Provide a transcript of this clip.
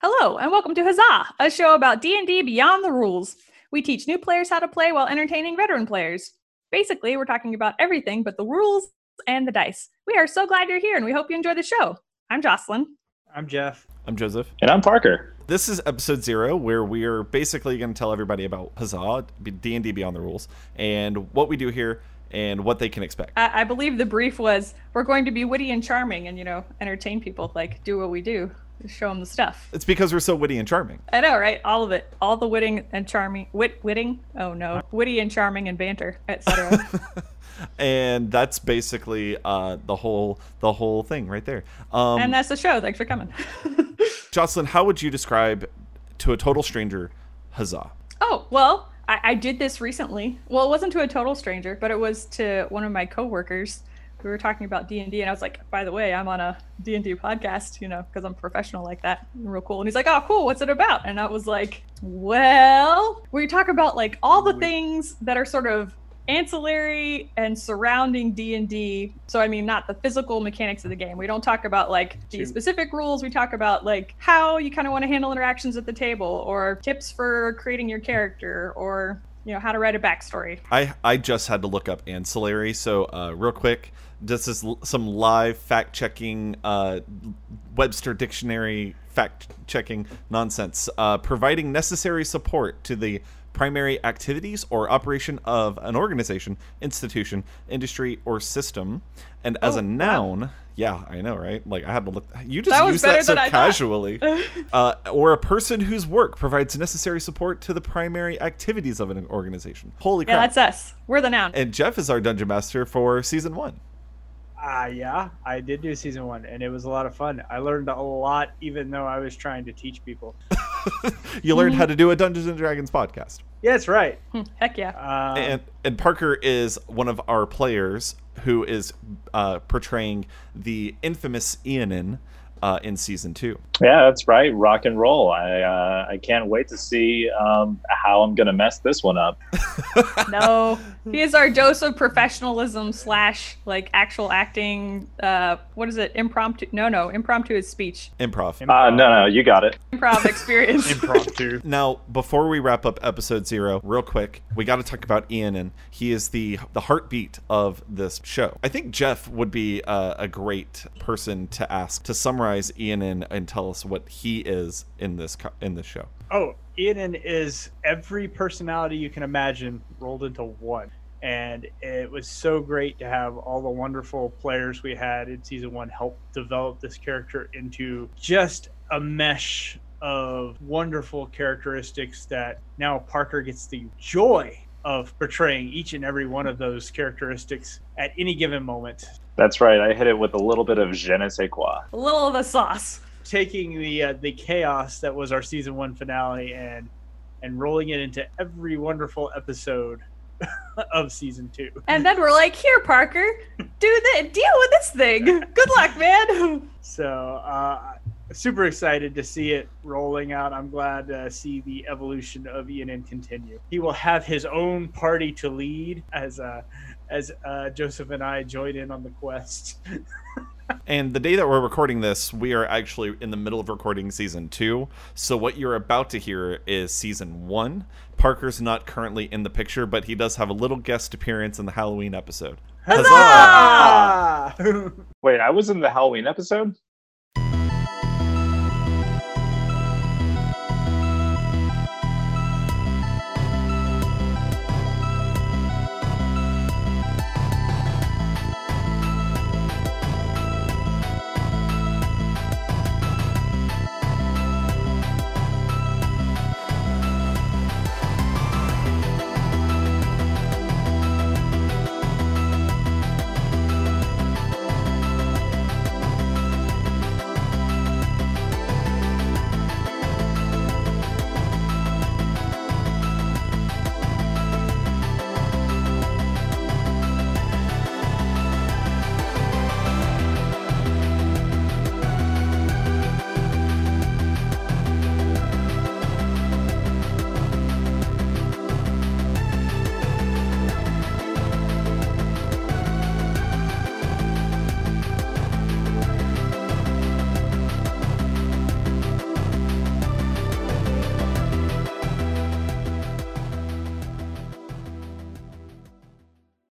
Hello, and welcome to Huzzah, a show about D&D beyond the rules. We teach new players how to play while entertaining veteran players. Basically, we're talking about everything but the rules and the dice. We are so glad you're here, and we hope you enjoy the show. I'm Jocelyn. I'm Jeff. I'm Joseph. And I'm Parker. This is episode zero, where we are basically going to tell everybody about Huzzah, D&D Beyond the Rules, and what we do here and what they can expect. I, I believe the brief was we're going to be witty and charming and, you know, entertain people, like do what we do. Just show them the stuff. It's because we're so witty and charming. I know, right? All of it. All the witting and charming. Wit, witting? Oh, no. Witty and charming and banter, etc. and that's basically uh, the whole the whole thing right there. Um, and that's the show. Thanks for coming. Jocelyn, how would you describe to a total stranger Huzzah? Oh, well, I, I did this recently. Well, it wasn't to a total stranger, but it was to one of my coworkers. We were talking about D and D, and I was like, "By the way, I'm on a D and D podcast, you know, because I'm professional like that, real cool." And he's like, "Oh, cool. What's it about?" And I was like, "Well, we talk about like all the things that are sort of ancillary and surrounding d&d so i mean not the physical mechanics of the game we don't talk about like the specific rules we talk about like how you kind of want to handle interactions at the table or tips for creating your character or you know how to write a backstory. I i just had to look up ancillary. So uh, real quick this is l- some live fact checking uh, webster dictionary fact checking nonsense. Uh, providing necessary support to the primary activities or operation of an organization, institution, industry, or system. And as Oh, a wow. noun, yeah, I know, right? Like I had to look. You just That was used that so than I thought. casually. uh, or a person whose work provides necessary support to the primary activities of an organization. Holy crap! yeah that's us we're the noun and Jeff is our dungeon master for season one. Ah, yeah, I did do season one, and it was a lot of fun. I learned a lot, even though I was trying to teach people. You learned how to do a Dungeons and Dragons podcast. Yeah, that's right. Heck yeah Uh, and and Parker is one of our players who is uh, portraying the infamous Ianan uh, in season two. Yeah, that's right. Rock and roll. I uh, I can't wait to see um, how I'm gonna mess this one up. no he is our dose of professionalism slash like actual acting uh what is it impromptu no no impromptu is speech Improv. Uh, no, no, you got it. improv experience impromptu. Now, before we wrap up episode zero, real quick, we got to talk about Ian, and He is the the heartbeat of this show. I think Jeff would be uh, a great person to ask to summarize Ianan and tell us what he is in this in this show. Oh, Ian is every personality you can imagine rolled into one. And it was so great to have all the wonderful players we had in season one help develop this character into just a mesh of wonderful characteristics that now Parker gets the joy of portraying each and every one of those characteristics at any given moment. That's right. I hit it with a little bit of je ne sais quoi. a little of the sauce taking the uh, the chaos that was our season one finale and and rolling it into every wonderful episode of season two. and then we're like here parker do the deal with this thing good luck man So uh, super excited to see it rolling out. I'm glad to see the evolution of Ian and continue. He will have his own party to lead as uh, as uh, Joseph and I join in on the quest. And the day that we're recording this, we are actually in the middle of recording season two. So what you're about to hear is season one. Parker's not currently in the picture, but he does have a little guest appearance in the Halloween episode. Huzzah! Wait, I was in the Halloween episode.